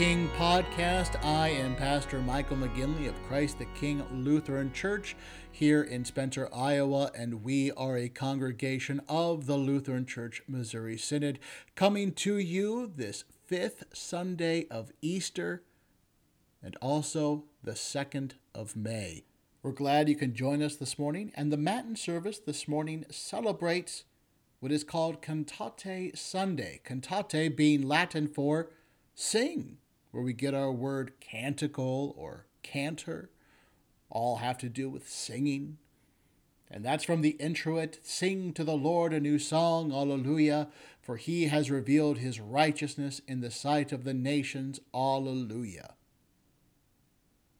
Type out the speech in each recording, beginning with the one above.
King podcast. I am Pastor Michael McGinley of Christ the King Lutheran Church here in Spencer, Iowa, and we are a congregation of the Lutheran Church Missouri Synod coming to you this fifth Sunday of Easter and also the 2nd of May. We're glad you can join us this morning, and the Matin service this morning celebrates what is called Cantate Sunday. Cantate being Latin for sing, where we get our word canticle or cantor, all have to do with singing. And that's from the introit Sing to the Lord a new song, Alleluia, for he has revealed his righteousness in the sight of the nations, Alleluia.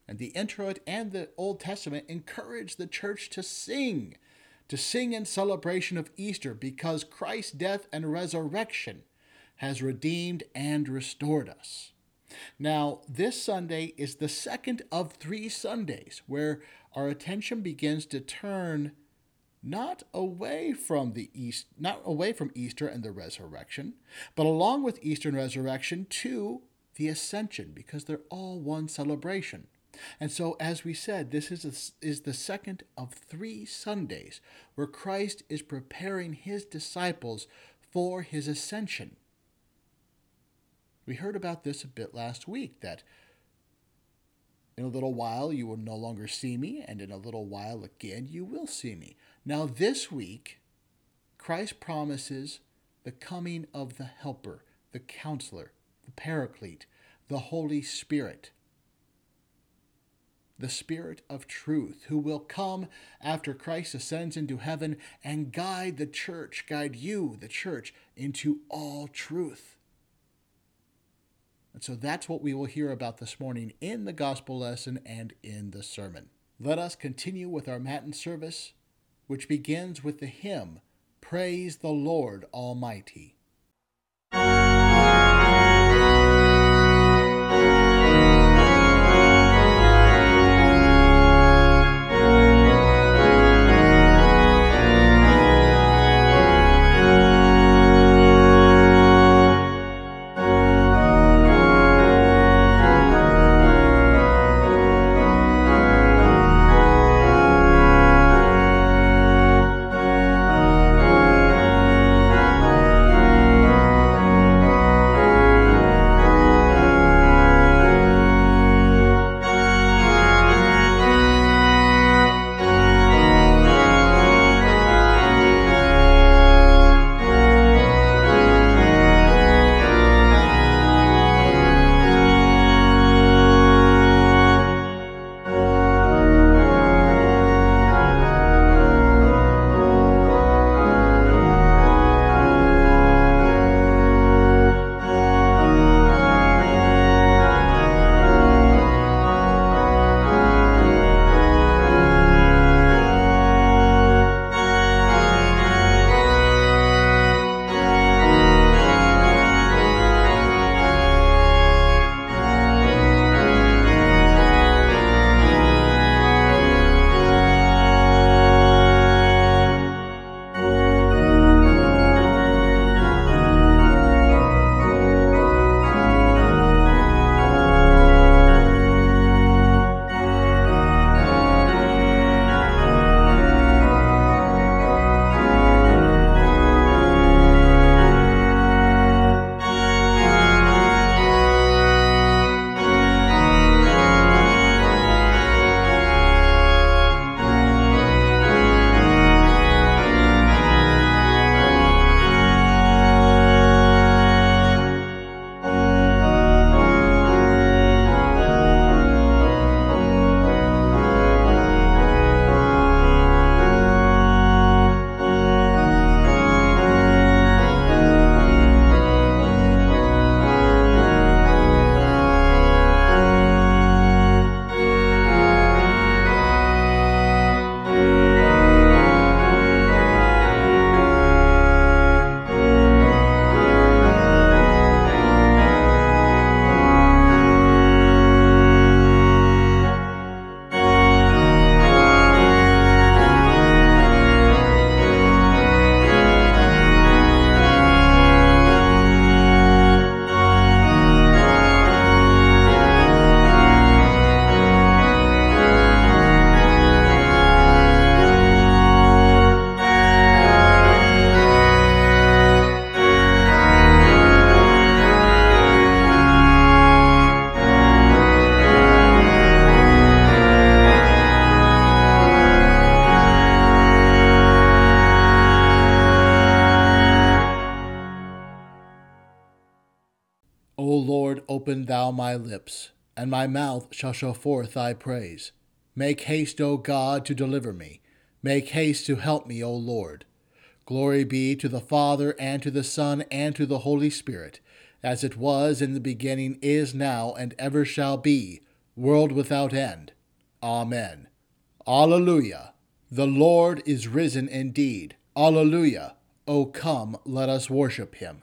And the introit and the Old Testament encourage the church to sing to sing in celebration of Easter because Christ's death and resurrection has redeemed and restored us. Now, this Sunday is the second of three Sundays where our attention begins to turn not away from the east not away from Easter and the resurrection, but along with Easter and resurrection to the ascension because they're all one celebration. And so, as we said, this is, a, is the second of three Sundays where Christ is preparing his disciples for his ascension. We heard about this a bit last week that in a little while you will no longer see me, and in a little while again you will see me. Now, this week, Christ promises the coming of the Helper, the Counselor, the Paraclete, the Holy Spirit the Spirit of truth, who will come after Christ ascends into heaven and guide the church, guide you, the church, into all truth. And so that's what we will hear about this morning in the gospel lesson and in the sermon. Let us continue with our Matin service, which begins with the hymn, Praise the Lord Almighty. My lips, and my mouth shall show forth thy praise. Make haste, O God, to deliver me. Make haste to help me, O Lord. Glory be to the Father, and to the Son, and to the Holy Spirit, as it was in the beginning, is now, and ever shall be, world without end. Amen. Alleluia. The Lord is risen indeed. Alleluia. O come, let us worship him.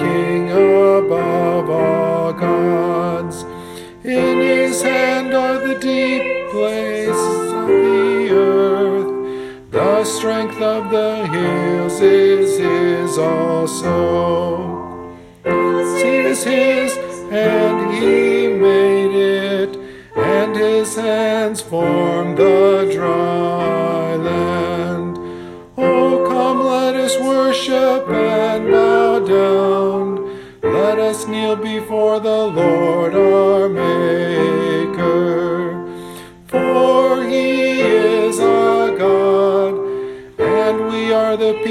hand are the deep places of the earth. The strength of the hills is his also. Sea is his, and he made it, and his hands formed the dry land. Oh, come, let us worship and bow down. Let us kneel before the Lord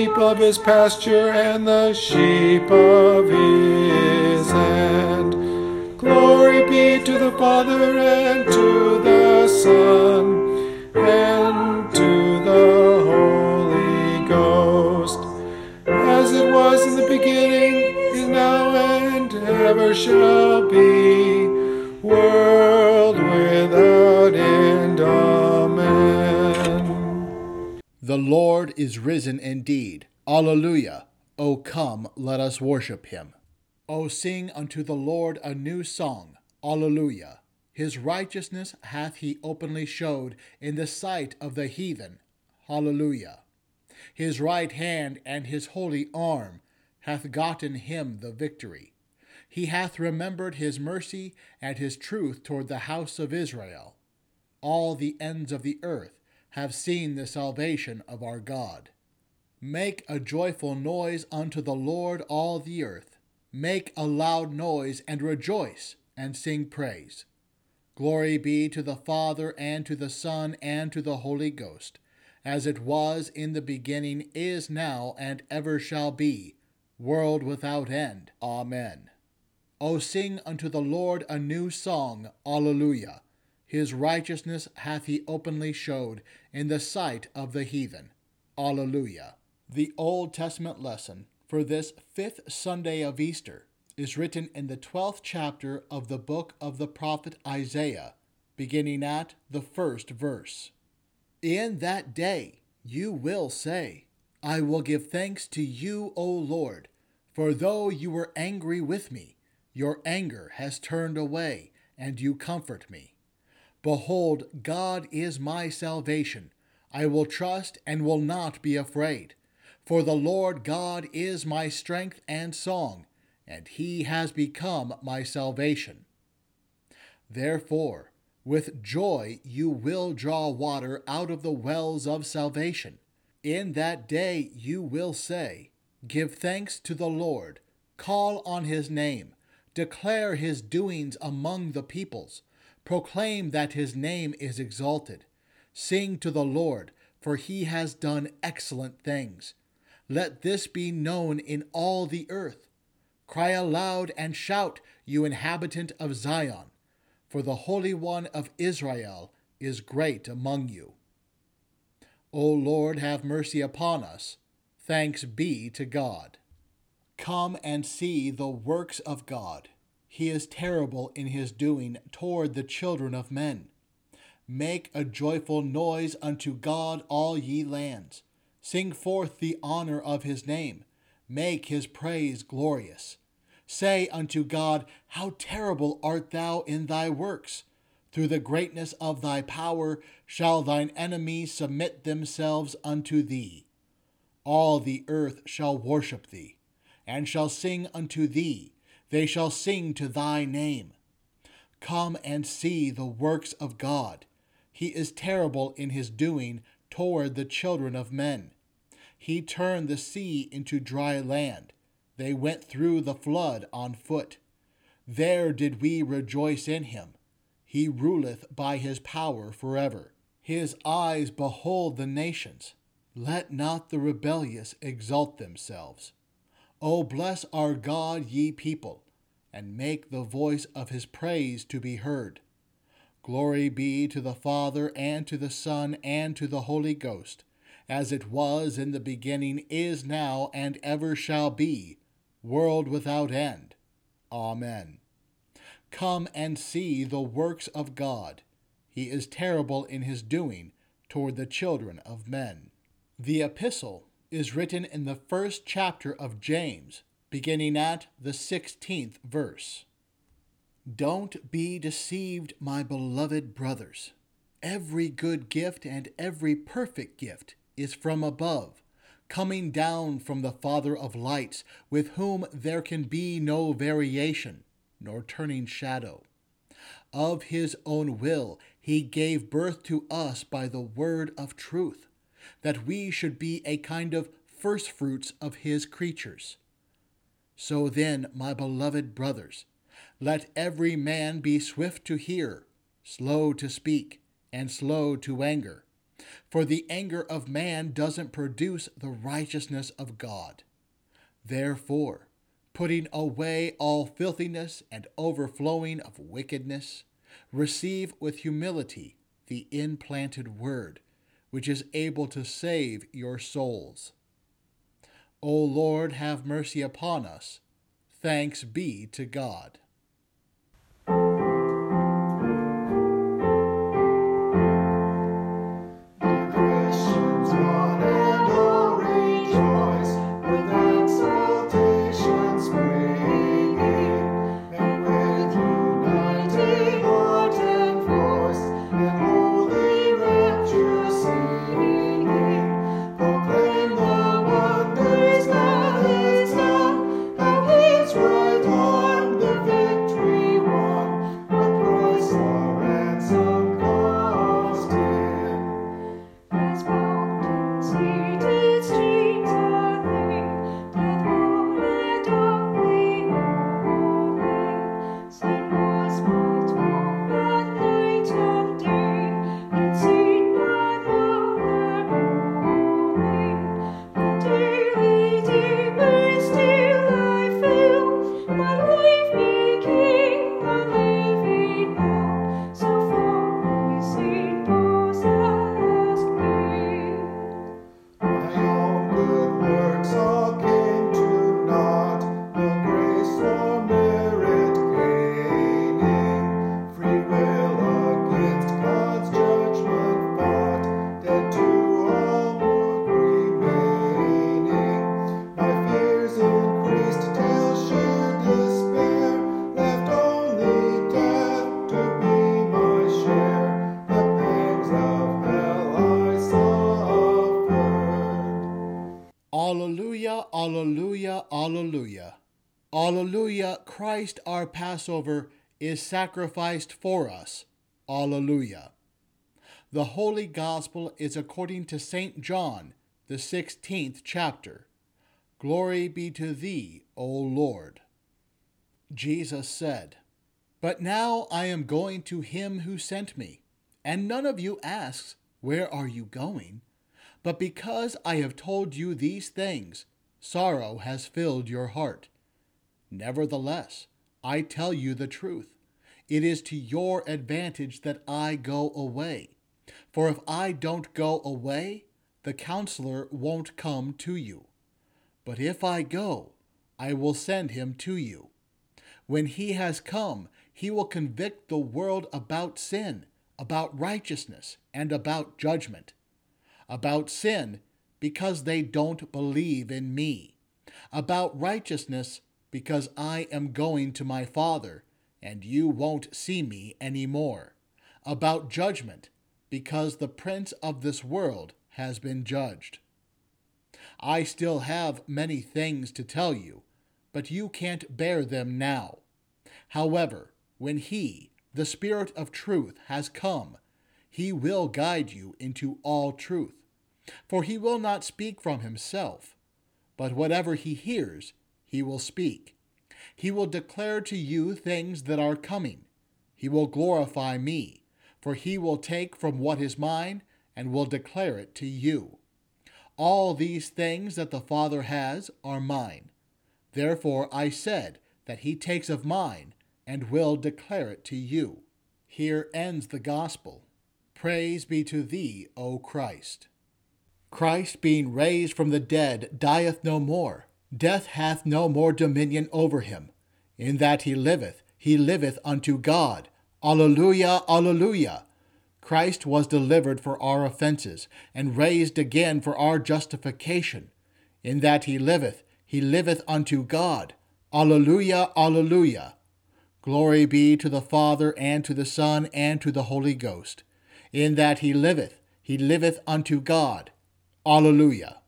people of his pasture and the sheep of his hand. Glory be to the Father and to the Son and to the Holy Ghost, as it was in the beginning, is now, and ever shall be, world The Lord is risen indeed. Alleluia. O come, let us worship him. O sing unto the Lord a new song. Alleluia. His righteousness hath he openly showed in the sight of the heathen. Hallelujah. His right hand and his holy arm hath gotten him the victory. He hath remembered his mercy and his truth toward the house of Israel. All the ends of the earth have seen the salvation of our God. Make a joyful noise unto the Lord, all the earth. Make a loud noise and rejoice and sing praise. Glory be to the Father, and to the Son, and to the Holy Ghost, as it was in the beginning, is now, and ever shall be, world without end. Amen. O sing unto the Lord a new song. Alleluia. His righteousness hath he openly showed in the sight of the heathen. Alleluia. The Old Testament lesson for this fifth Sunday of Easter is written in the 12th chapter of the book of the prophet Isaiah, beginning at the first verse. In that day you will say, I will give thanks to you, O Lord, for though you were angry with me, your anger has turned away, and you comfort me. Behold, God is my salvation. I will trust and will not be afraid. For the Lord God is my strength and song, and he has become my salvation. Therefore, with joy you will draw water out of the wells of salvation. In that day you will say, Give thanks to the Lord, call on his name, declare his doings among the peoples, proclaim that his name is exalted. Sing to the Lord, for he has done excellent things. Let this be known in all the earth. Cry aloud and shout, you inhabitant of Zion, for the Holy One of Israel is great among you. O Lord, have mercy upon us. Thanks be to God. Come and see the works of God. He is terrible in his doing toward the children of men. Make a joyful noise unto God, all ye lands. Sing forth the honor of his name. Make his praise glorious. Say unto God, How terrible art thou in thy works! Through the greatness of thy power shall thine enemies submit themselves unto thee. All the earth shall worship thee, and shall sing unto thee. They shall sing to thy name. Come and see the works of God. He is terrible in his doing toward the children of men. He turned the sea into dry land. They went through the flood on foot. There did we rejoice in him. He ruleth by his power forever. His eyes behold the nations. Let not the rebellious exalt themselves. O bless our God, ye people, and make the voice of his praise to be heard. Glory be to the Father, and to the Son, and to the Holy Ghost, as it was in the beginning, is now, and ever shall be, world without end. Amen. Come and see the works of God. He is terrible in his doing toward the children of men. The epistle is written in the first chapter of James, beginning at the 16th verse. Don't be deceived, my beloved brothers. Every good gift and every perfect gift is from above, coming down from the Father of lights, with whom there can be no variation, nor turning shadow. Of his own will he gave birth to us by the word of truth, that we should be a kind of firstfruits of his creatures. So then, my beloved brothers, let every man be swift to hear, slow to speak, and slow to anger. For the anger of man doesn't produce the righteousness of God. Therefore, putting away all filthiness and overflowing of wickedness, receive with humility the implanted word, which is able to save your souls. O Lord, have mercy upon us. Thanks be to God. Our Passover is sacrificed for us. Alleluia. The Holy Gospel is according to St. John, the 16th chapter. Glory be to thee, O Lord. Jesus said, But now I am going to him who sent me, and none of you asks, Where are you going? But because I have told you these things, sorrow has filled your heart. Nevertheless, I tell you the truth. It is to your advantage that I go away. For if I don't go away, the counselor won't come to you. But if I go, I will send him to you. When he has come, he will convict the world about sin, about righteousness, and about judgment about sin because they don't believe in me, about righteousness because I am going to my Father and you won't see me any more, about judgment because the prince of this world has been judged. I still have many things to tell you, but you can't bear them now. However, when he, the Spirit of truth, has come. He will guide you into all truth. For he will not speak from himself, but whatever he hears, he will speak. He will declare to you things that are coming. He will glorify me, for he will take from what is mine and will declare it to you. All these things that the Father has are mine. Therefore I said that he takes of mine and will declare it to you. Here ends the gospel. Praise be to thee, O Christ. Christ, being raised from the dead, dieth no more. Death hath no more dominion over him. In that he liveth, he liveth unto God. Alleluia, Alleluia. Christ was delivered for our offenses, and raised again for our justification. In that he liveth, he liveth unto God. Alleluia, Alleluia. Glory be to the Father, and to the Son, and to the Holy Ghost. In that he liveth, he liveth unto God. Alleluia.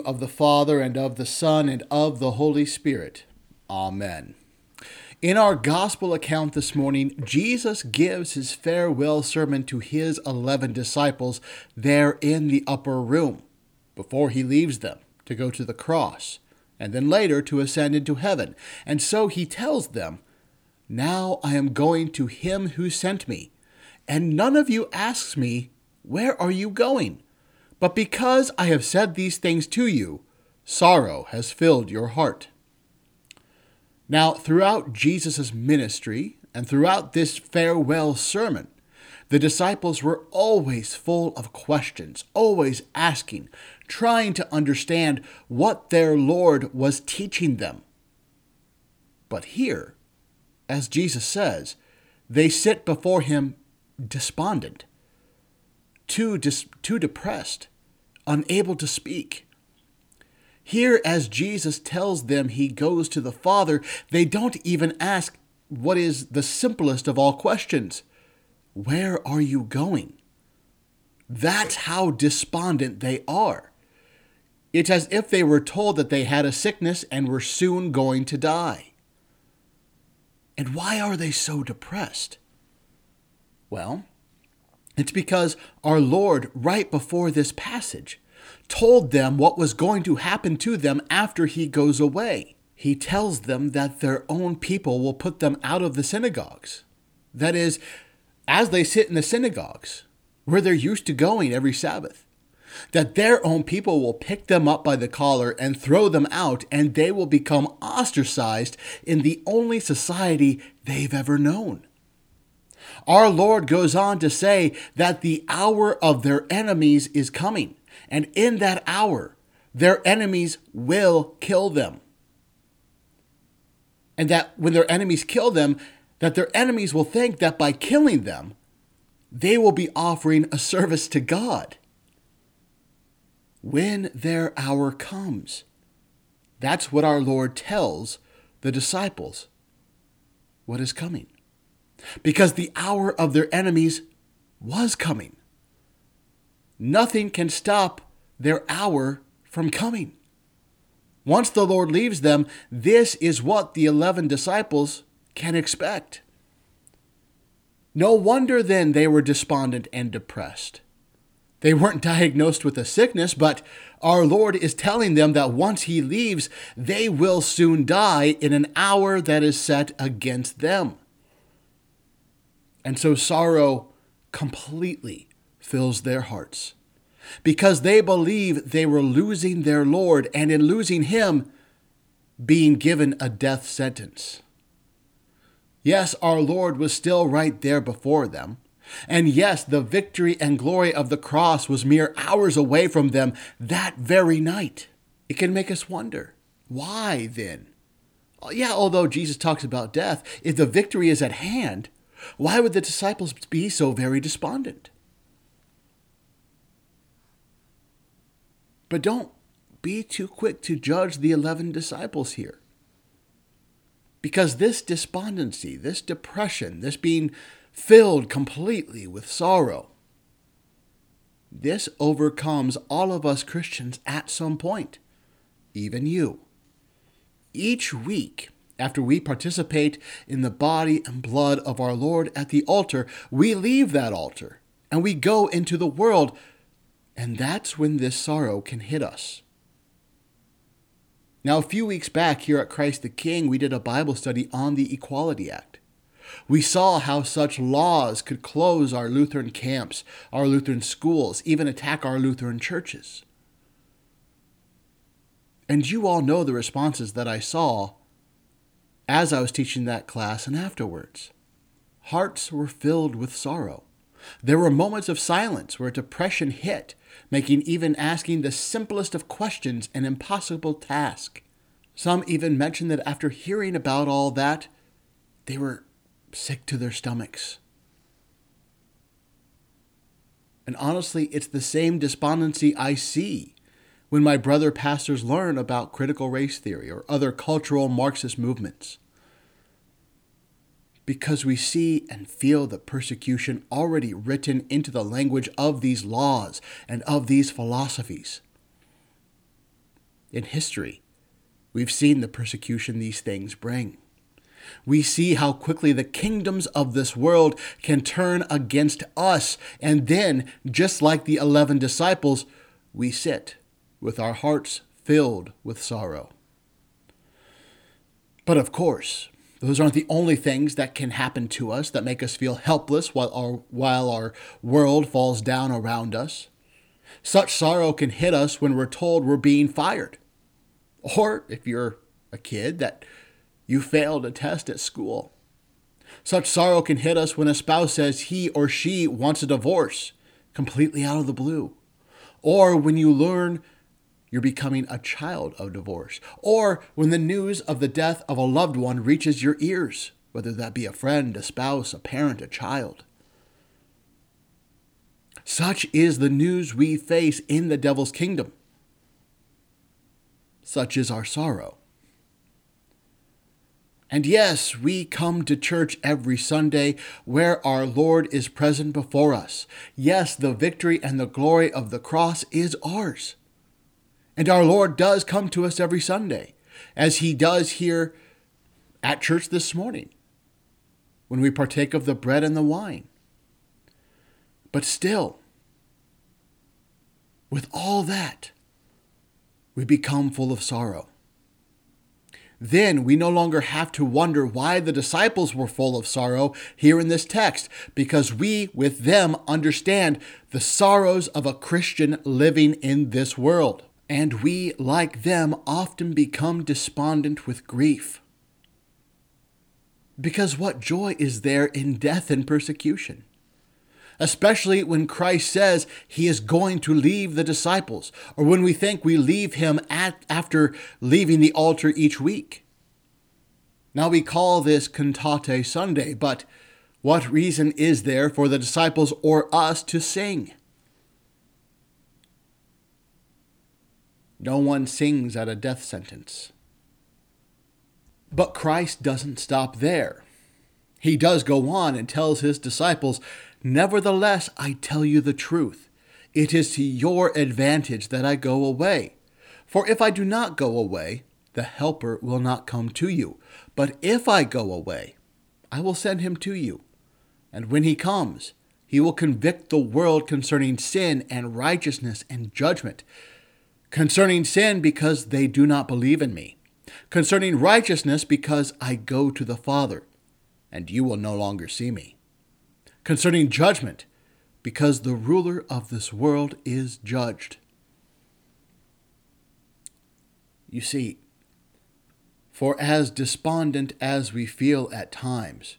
Name of the Father, and of the Son, and of the Holy Spirit. Amen. In our gospel account this morning, Jesus gives his farewell sermon to his 11 disciples there in the upper room before he leaves them to go to the cross and then later to ascend into heaven. And so he tells them, Now I am going to him who sent me, and none of you asks me, Where are you going? But because I have said these things to you, sorrow has filled your heart. Now, throughout Jesus' ministry and throughout this farewell sermon, the disciples were always full of questions, always asking, trying to understand what their Lord was teaching them. But here, as Jesus says, they sit before him despondent, too, dis- too depressed, unable to speak. Here, as Jesus tells them he goes to the Father, they don't even ask what is the simplest of all questions Where are you going? That's how despondent they are. It's as if they were told that they had a sickness and were soon going to die. And why are they so depressed? Well, it's because our Lord, right before this passage, told them what was going to happen to them after he goes away. He tells them that their own people will put them out of the synagogues. That is, as they sit in the synagogues, where they're used to going every Sabbath, that their own people will pick them up by the collar and throw them out, and they will become ostracized in the only society they've ever known. Our Lord goes on to say that the hour of their enemies is coming. And in that hour, their enemies will kill them. And that when their enemies kill them, that their enemies will think that by killing them, they will be offering a service to God. When their hour comes, that's what our Lord tells the disciples what is coming. Because the hour of their enemies was coming. Nothing can stop their hour from coming. Once the Lord leaves them, this is what the 11 disciples can expect. No wonder then they were despondent and depressed. They weren't diagnosed with a sickness, but our Lord is telling them that once He leaves, they will soon die in an hour that is set against them. And so sorrow completely fills their hearts because they believe they were losing their Lord and in losing Him, being given a death sentence. Yes, our Lord was still right there before them. And yes, the victory and glory of the cross was mere hours away from them that very night. It can make us wonder why then? Yeah, although Jesus talks about death, if the victory is at hand, why would the disciples be so very despondent? But don't be too quick to judge the 11 disciples here. Because this despondency, this depression, this being filled completely with sorrow, this overcomes all of us Christians at some point, even you. Each week, after we participate in the body and blood of our Lord at the altar, we leave that altar and we go into the world and that's when this sorrow can hit us. Now, a few weeks back here at Christ the King, we did a Bible study on the Equality Act. We saw how such laws could close our Lutheran camps, our Lutheran schools, even attack our Lutheran churches. And you all know the responses that I saw as I was teaching that class and afterwards. Hearts were filled with sorrow. There were moments of silence where depression hit making even asking the simplest of questions an impossible task. Some even mentioned that after hearing about all that, they were sick to their stomachs. And honestly, it's the same despondency I see when my brother pastors learn about critical race theory or other cultural Marxist movements because we see and feel the persecution already written into the language of these laws and of these philosophies. in history, we've seen the persecution these things bring. We see how quickly the kingdoms of this world can turn against us, and then, just like the eleven disciples, we sit with our hearts filled with sorrow. But of course, those aren't the only things that can happen to us that make us feel helpless while our, while our world falls down around us. Such sorrow can hit us when we're told we're being fired. Or if you're a kid, that you failed a test at school. Such sorrow can hit us when a spouse says he or she wants a divorce, completely out of the blue. Or when you learn you're becoming a child of divorce. Or when the news of the death of a loved one reaches your ears, whether that be a friend, a spouse, a parent, a child. Such is the news we face in the devil's kingdom. Such is our sorrow. And yes, we come to church every Sunday where our Lord is present before us. Yes, the victory and the glory of the cross is ours. And our Lord does come to us every Sunday, as he does here at church this morning when we partake of the bread and the wine. But still, with all that, we become full of sorrow. Then we no longer have to wonder why the disciples were full of sorrow here in this text, because we, with them, understand the sorrows of a Christian living in this world and we, like them, often become despondent with grief. Because what joy is there in death and persecution? Especially when Christ says he is going to leave the disciples, or when we think we leave him at, after leaving the altar each week. Now we call this Cantate Sunday, but what reason is there for the disciples or us to sing? No one sings at a death sentence. But Christ doesn't stop there. He does go on and tells his disciples, Nevertheless, I tell you the truth. It is to your advantage that I go away. For if I do not go away, the Helper will not come to you. But if I go away, I will send him to you. And when he comes, he will convict the world concerning sin and righteousness and judgment concerning sin because they do not believe in me, concerning righteousness because I go to the Father, and you will no longer see me, concerning judgment because the ruler of this world is judged. You see, for as despondent as we feel at times,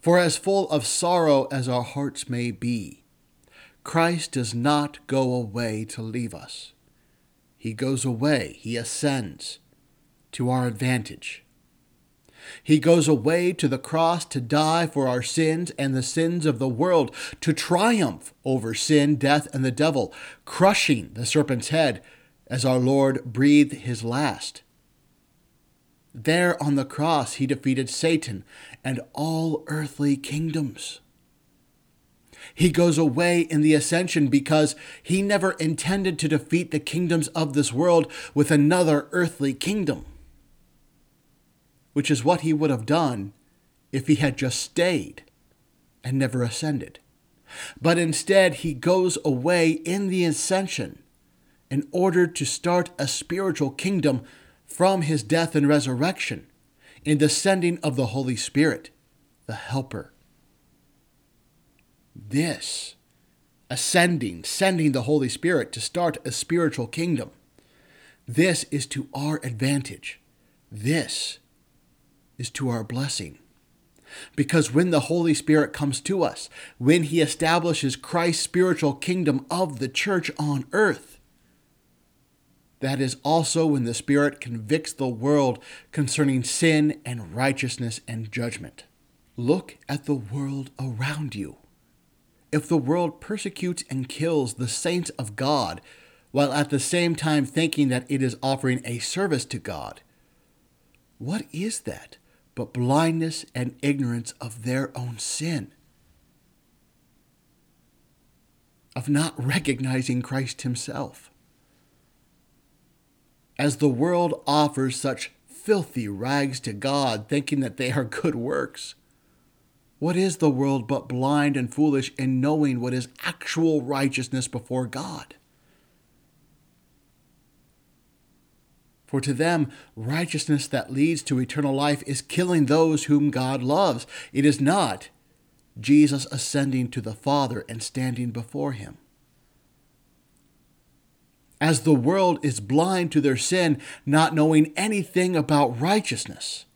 for as full of sorrow as our hearts may be, Christ does not go away to leave us. He goes away, he ascends to our advantage. He goes away to the cross to die for our sins and the sins of the world, to triumph over sin, death, and the devil, crushing the serpent's head as our Lord breathed his last. There on the cross, he defeated Satan and all earthly kingdoms. He goes away in the ascension because he never intended to defeat the kingdoms of this world with another earthly kingdom, which is what he would have done if he had just stayed and never ascended. But instead, he goes away in the ascension in order to start a spiritual kingdom from his death and resurrection in the sending of the Holy Spirit, the Helper this ascending, sending the Holy Spirit to start a spiritual kingdom. This is to our advantage. This is to our blessing. Because when the Holy Spirit comes to us, when He establishes Christ's spiritual kingdom of the church on earth, that is also when the Spirit convicts the world concerning sin and righteousness and judgment. Look at the world around you if the world persecutes and kills the saints of God, while at the same time thinking that it is offering a service to God? What is that but blindness and ignorance of their own sin? Of not recognizing Christ Himself? as the world offers such filthy rags to God, thinking that they are good works. What is the world but blind and foolish in knowing what is actual righteousness before God? For to them, righteousness that leads to eternal life is killing those whom God loves. It is not Jesus ascending to the Father and standing before him. As the world is blind to their sin, not knowing anything about righteousness,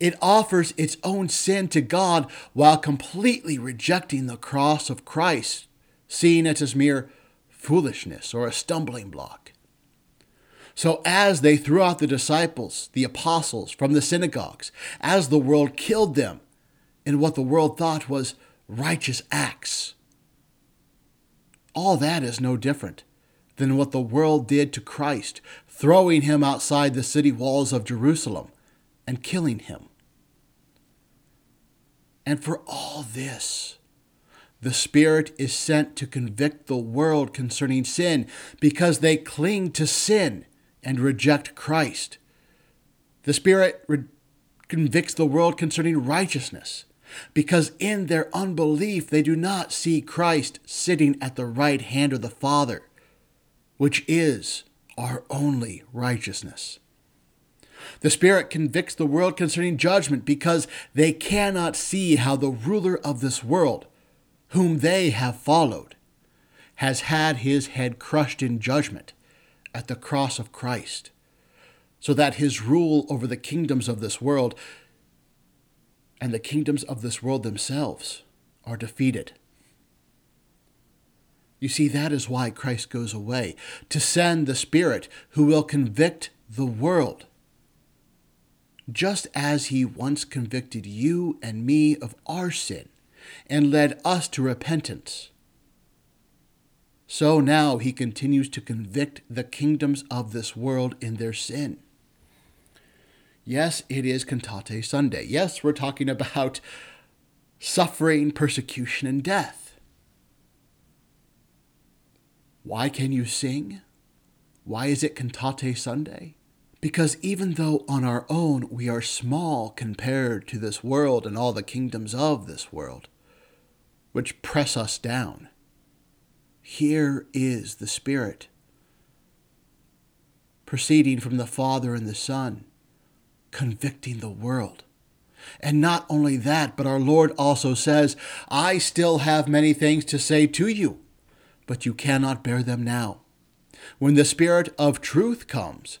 it offers its own sin to God while completely rejecting the cross of Christ, seeing it as mere foolishness or a stumbling block. So, as they threw out the disciples, the apostles, from the synagogues, as the world killed them in what the world thought was righteous acts, all that is no different than what the world did to Christ, throwing him outside the city walls of Jerusalem and killing him. And for all this, the Spirit is sent to convict the world concerning sin because they cling to sin and reject Christ. The Spirit re- convicts the world concerning righteousness because in their unbelief they do not see Christ sitting at the right hand of the Father, which is our only righteousness. The Spirit convicts the world concerning judgment because they cannot see how the ruler of this world, whom they have followed, has had his head crushed in judgment at the cross of Christ, so that his rule over the kingdoms of this world and the kingdoms of this world themselves are defeated. You see, that is why Christ goes away, to send the Spirit who will convict the world just as he once convicted you and me of our sin and led us to repentance. So now he continues to convict the kingdoms of this world in their sin. Yes, it is Cantate Sunday. Yes, we're talking about suffering, persecution, and death. Why can you sing? Why is it Cantate Sunday? Because even though on our own we are small compared to this world and all the kingdoms of this world, which press us down, here is the Spirit proceeding from the Father and the Son, convicting the world. And not only that, but our Lord also says, I still have many things to say to you, but you cannot bear them now. When the Spirit of truth comes,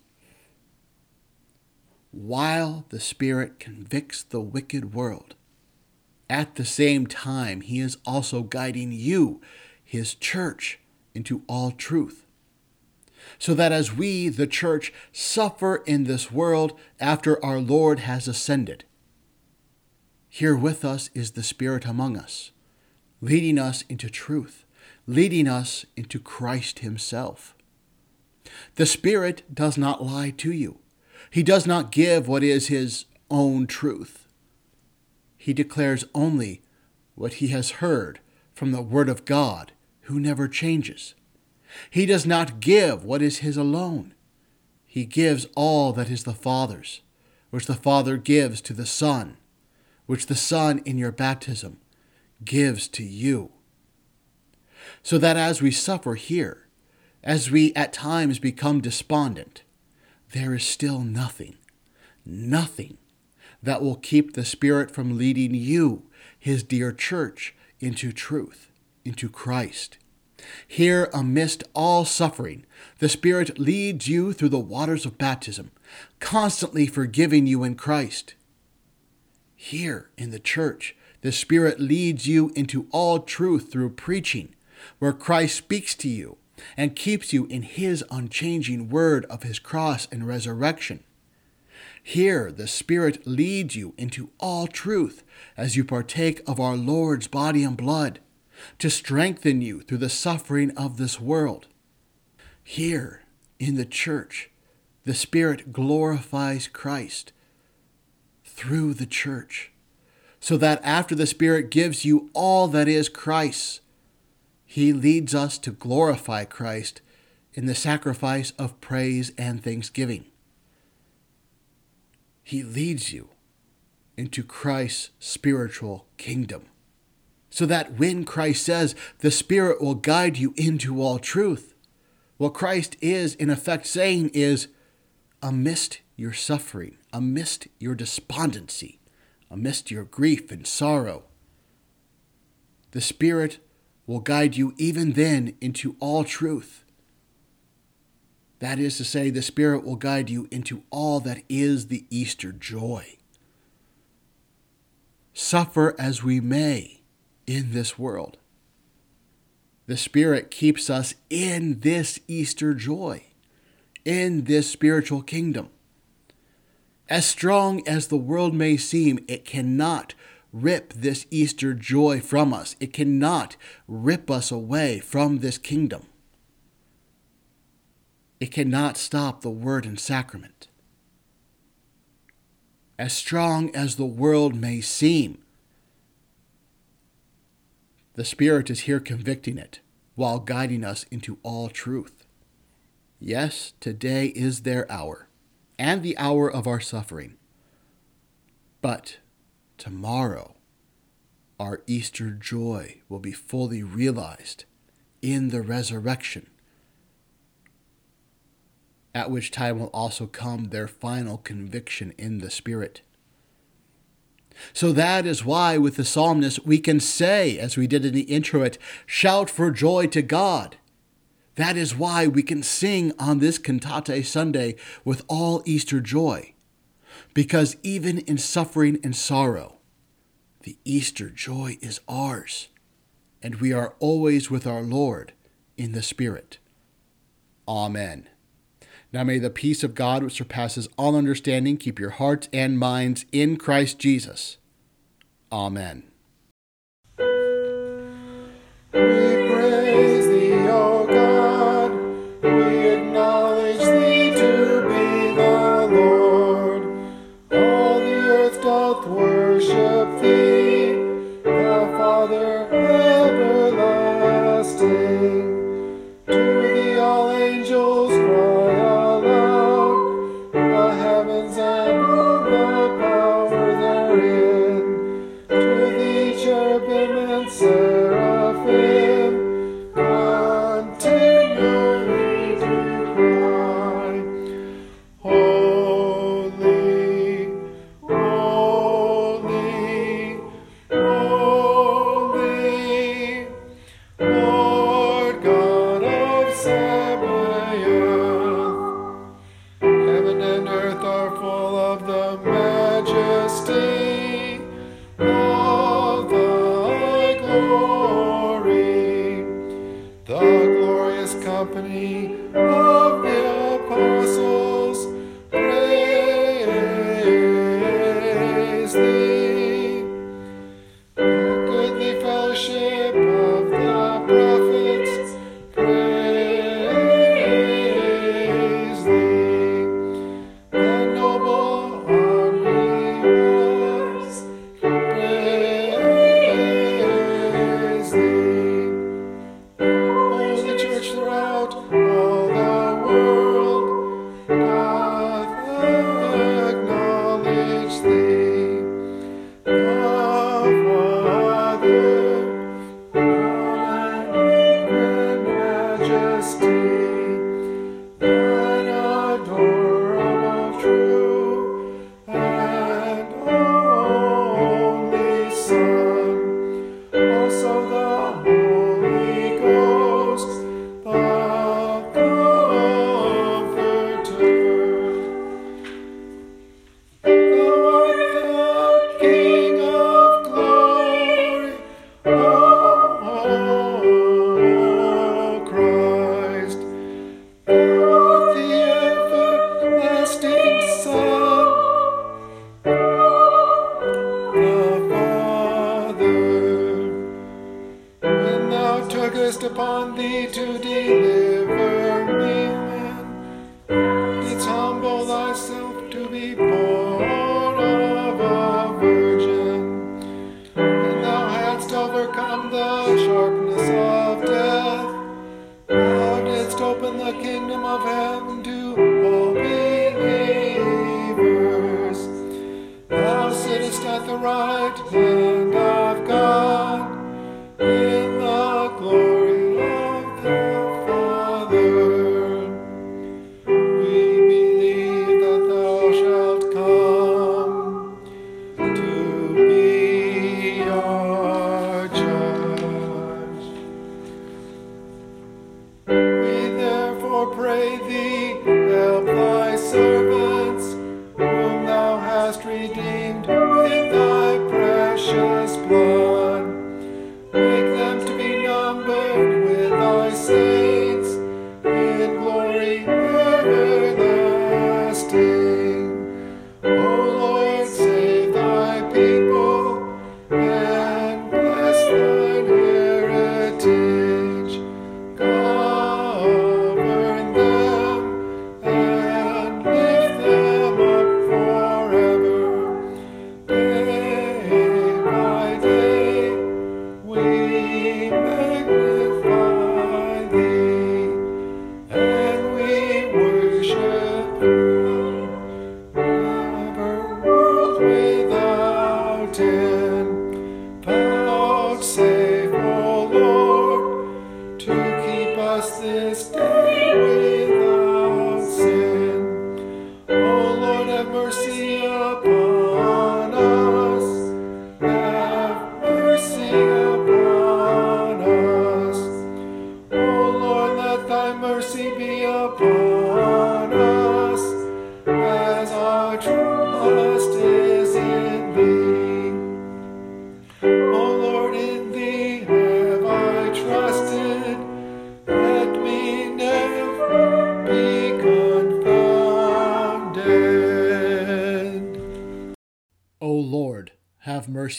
while the Spirit convicts the wicked world. At the same time, He is also guiding you, His church, into all truth. So that as we, the church, suffer in this world after our Lord has ascended, here with us is the Spirit among us, leading us into truth, leading us into Christ Himself. The Spirit does not lie to you. He does not give what is his own truth. He declares only what he has heard from the Word of God, who never changes. He does not give what is his alone. He gives all that is the Father's, which the Father gives to the Son, which the Son in your baptism gives to you. So that as we suffer here, as we at times become despondent, there is still nothing, nothing that will keep the Spirit from leading you, His dear church, into truth, into Christ. Here, amidst all suffering, the Spirit leads you through the waters of baptism, constantly forgiving you in Christ. Here in the church, the Spirit leads you into all truth through preaching, where Christ speaks to you and keeps you in His unchanging word of His cross and resurrection. Here, the Spirit leads you into all truth as you partake of our Lord's body and blood, to strengthen you through the suffering of this world. Here, in the church, the Spirit glorifies Christ through the church, so that after the Spirit gives you all that is Christ, He leads us to glorify Christ in the sacrifice of praise and thanksgiving. He leads you into Christ's spiritual kingdom. So that when Christ says the Spirit will guide you into all truth, what Christ is in effect saying is, amidst your suffering, amidst your despondency, amidst your grief and sorrow, the Spirit will guide you even then into all truth. That is to say, the Spirit will guide you into all that is the Easter joy. Suffer as we may in this world, the Spirit keeps us in this Easter joy, in this spiritual kingdom. As strong as the world may seem, it cannot rip this Easter joy from us. It cannot rip us away from this kingdom. It cannot stop the word and sacrament. As strong as the world may seem, the Spirit is here convicting it while guiding us into all truth. Yes, today is their hour and the hour of our suffering. But tomorrow, our Easter joy will be fully realized in the resurrection at which time will also come their final conviction in the Spirit. So that is why, with the psalmist, we can say, as we did in the introit, shout for joy to God. That is why we can sing on this Cantate Sunday with all Easter joy. Because even in suffering and sorrow, the Easter joy is ours, and we are always with our Lord in the Spirit. Amen. Now may the peace of God, which surpasses all understanding, keep your hearts and minds in Christ Jesus. Amen.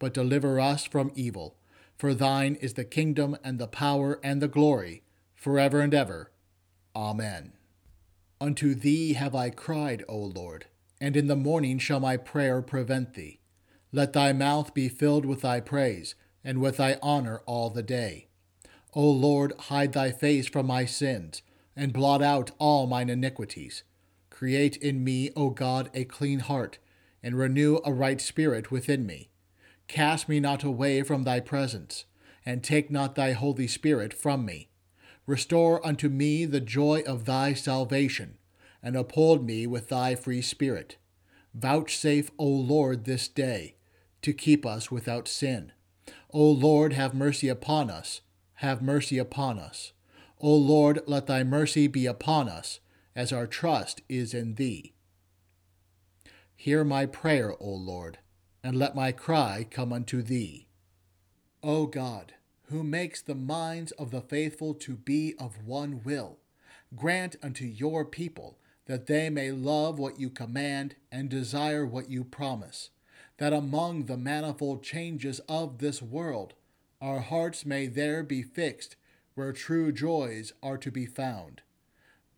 but deliver us from evil. For thine is the kingdom and the power and the glory, forever and ever. Amen. Unto thee have I cried, O Lord, and in the morning shall my prayer prevent thee. Let thy mouth be filled with thy praise, and with thy honor all the day. O Lord, hide thy face from my sins, and blot out all mine iniquities. Create in me, O God, a clean heart, and renew a right spirit within me. Cast me not away from thy presence, and take not thy Holy Spirit from me. Restore unto me the joy of thy salvation, and uphold me with thy free spirit. Vouchsafe, O Lord, this day, to keep us without sin. O Lord, have mercy upon us, have mercy upon us. O Lord, let thy mercy be upon us, as our trust is in thee. Hear my prayer, O Lord, and let my cry come unto thee. O God, who makes the minds of the faithful to be of one will, grant unto your people that they may love what you command and desire what you promise, that among the manifold changes of this world, our hearts may there be fixed where true joys are to be found.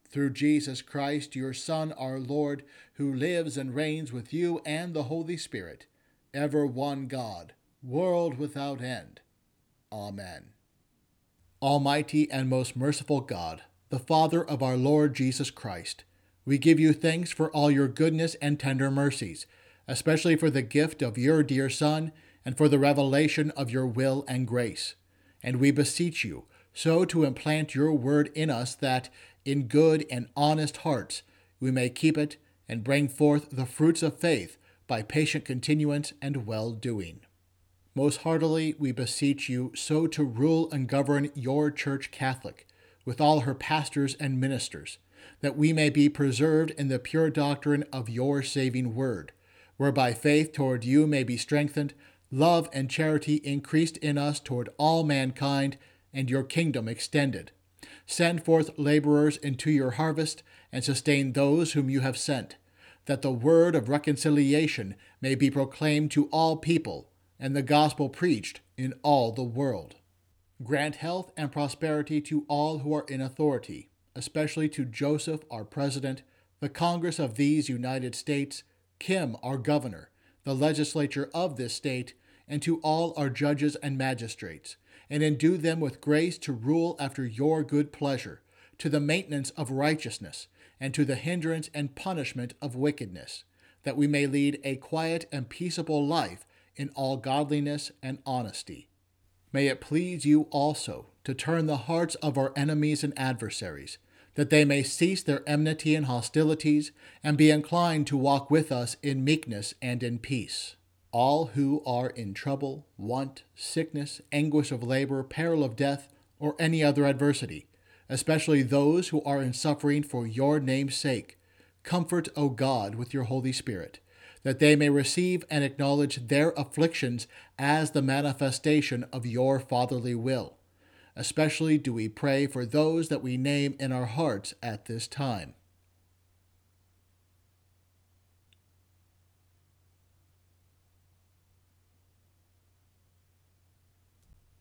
Through Jesus Christ, your Son, our Lord, who lives and reigns with you and the Holy Spirit, ever one God, world without end. Amen. Almighty and most merciful God, the Father of our Lord Jesus Christ, we give you thanks for all your goodness and tender mercies, especially for the gift of your dear Son and for the revelation of your will and grace. And we beseech you so to implant your word in us that, in good and honest hearts, we may keep it and bring forth the fruits of faith by patient continuance and well doing. Most heartily we beseech you so to rule and govern your Church Catholic, with all her pastors and ministers, that we may be preserved in the pure doctrine of your saving word, whereby faith toward you may be strengthened, love and charity increased in us toward all mankind, and your kingdom extended. Send forth laborers into your harvest, and sustain those whom you have sent, that the word of reconciliation may be proclaimed to all people, and the gospel preached in all the world. Grant health and prosperity to all who are in authority, especially to Joseph, our President, the Congress of these United States, Kim, our Governor, the legislature of this state, and to all our judges and magistrates, and endue them with grace to rule after your good pleasure, to the maintenance of righteousness, and to the hindrance and punishment of wickedness, that we may lead a quiet and peaceable life in all godliness and honesty May it please you also to turn the hearts of our enemies and adversaries, that they may cease their enmity and hostilities, and be inclined to walk with us in meekness and in peace. All who are in trouble, want, sickness, anguish of labor, peril of death, or any other adversity, especially those who are in suffering for your name's sake, comfort, O God, with your Holy Spirit that they may receive and acknowledge their afflictions as the manifestation of your fatherly will. Especially do we pray for those that we name in our hearts at this time.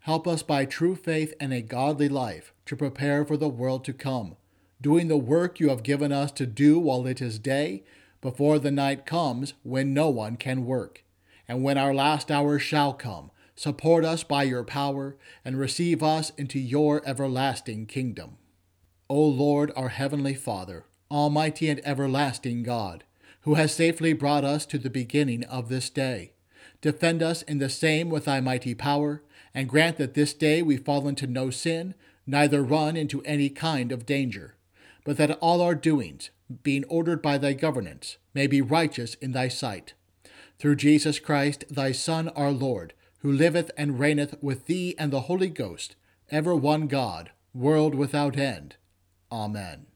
help us by true faith and a godly life to prepare for the world to come, doing the work you have given us to do while it is day, before the night comes when no one can work. And when our last hour shall come, Support us by your power, and receive us into your everlasting kingdom. O Lord, our heavenly Father, almighty and everlasting God, who has safely brought us to the beginning of this day, defend us in the same with thy mighty power, and grant that this day we fall into no sin, neither run into any kind of danger, but that all our doings, being ordered by thy governance, may be righteous in thy sight. Through Jesus Christ, thy Son, our Lord, who liveth and reigneth with thee and the Holy Ghost, ever one God, world without end. Amen.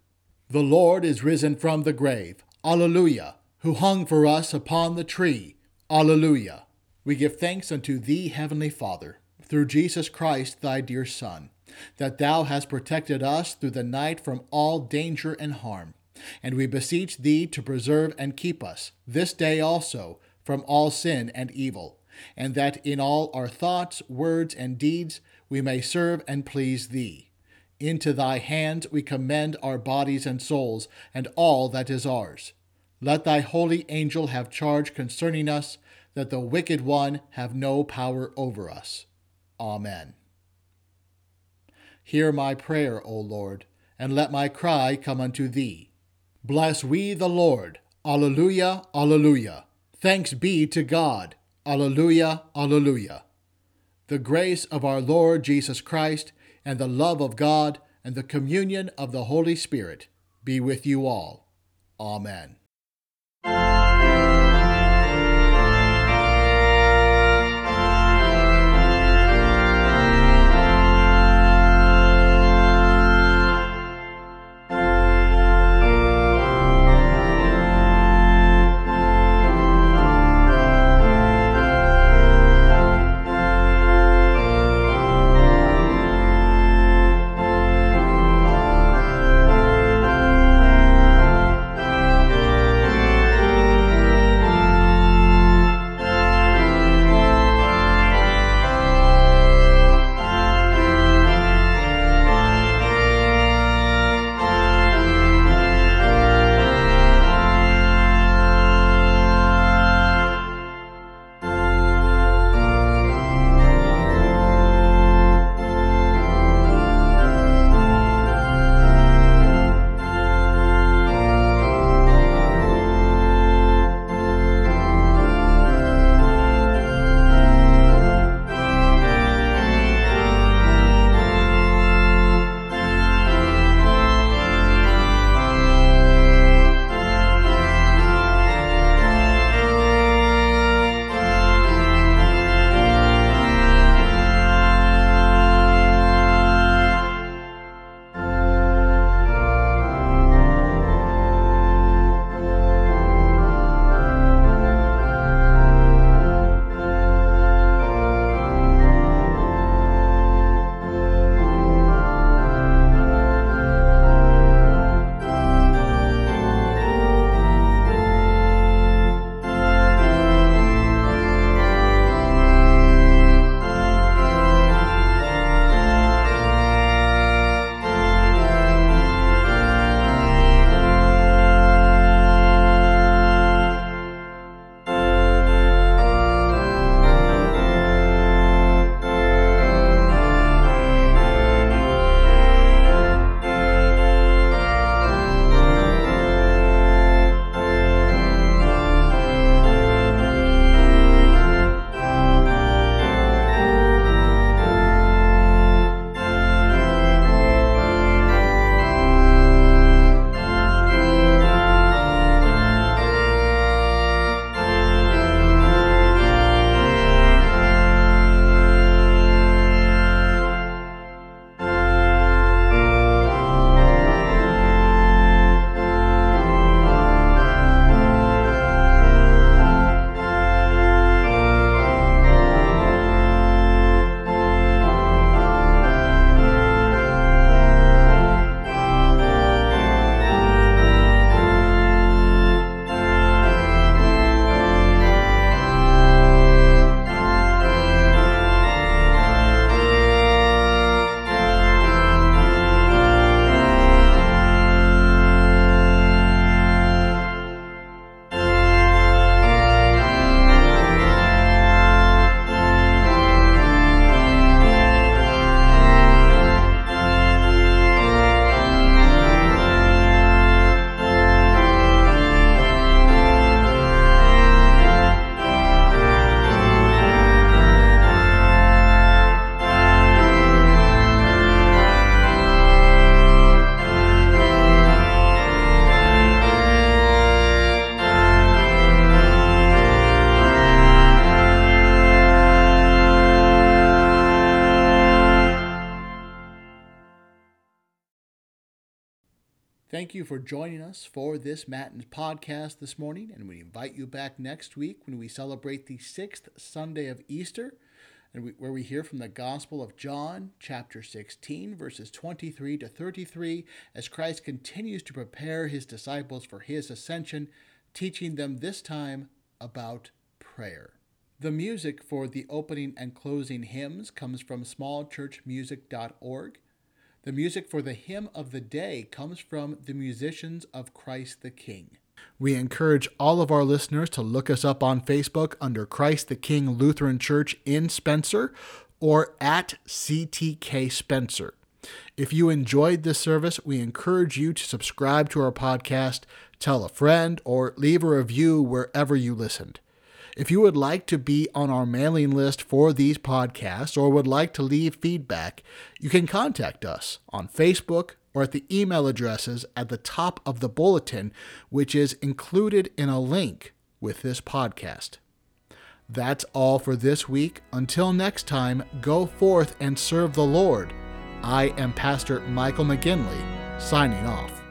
The Lord is risen from the grave. Alleluia. Who hung for us upon the tree. Alleluia. We give thanks unto thee, Heavenly Father, through Jesus Christ, thy dear Son, that thou hast protected us through the night from all danger and harm. And we beseech thee to preserve and keep us, this day also, from all sin and evil and that in all our thoughts, words, and deeds we may serve and please Thee. Into Thy hands we commend our bodies and souls, and all that is ours. Let Thy holy angel have charge concerning us, that the wicked one have no power over us. Amen. Hear my prayer, O Lord, and let my cry come unto Thee. Bless we the Lord. Alleluia, alleluia. Thanks be to God. Alleluia, Alleluia. The grace of our Lord Jesus Christ, and the love of God, and the communion of the Holy Spirit be with you all. Amen. Thank you for joining us for this Matins podcast this morning, and we invite you back next week when we celebrate the sixth Sunday of Easter, and we, where we hear from the Gospel of John, chapter 16, verses 23 to 33, as Christ continues to prepare his disciples for his ascension, teaching them this time about prayer. The music for the opening and closing hymns comes from smallchurchmusic.org. The music for the hymn of the day comes from the musicians of Christ the King. We encourage all of our listeners to look us up on Facebook under Christ the King Lutheran Church in Spencer or at CTK Spencer. If you enjoyed this service, we encourage you to subscribe to our podcast, tell a friend, or leave a review wherever you listened. If you would like to be on our mailing list for these podcasts or would like to leave feedback, you can contact us on Facebook or at the email addresses at the top of the bulletin, which is included in a link with this podcast. That's all for this week. Until next time, go forth and serve the Lord. I am Pastor Michael McGinley, signing off.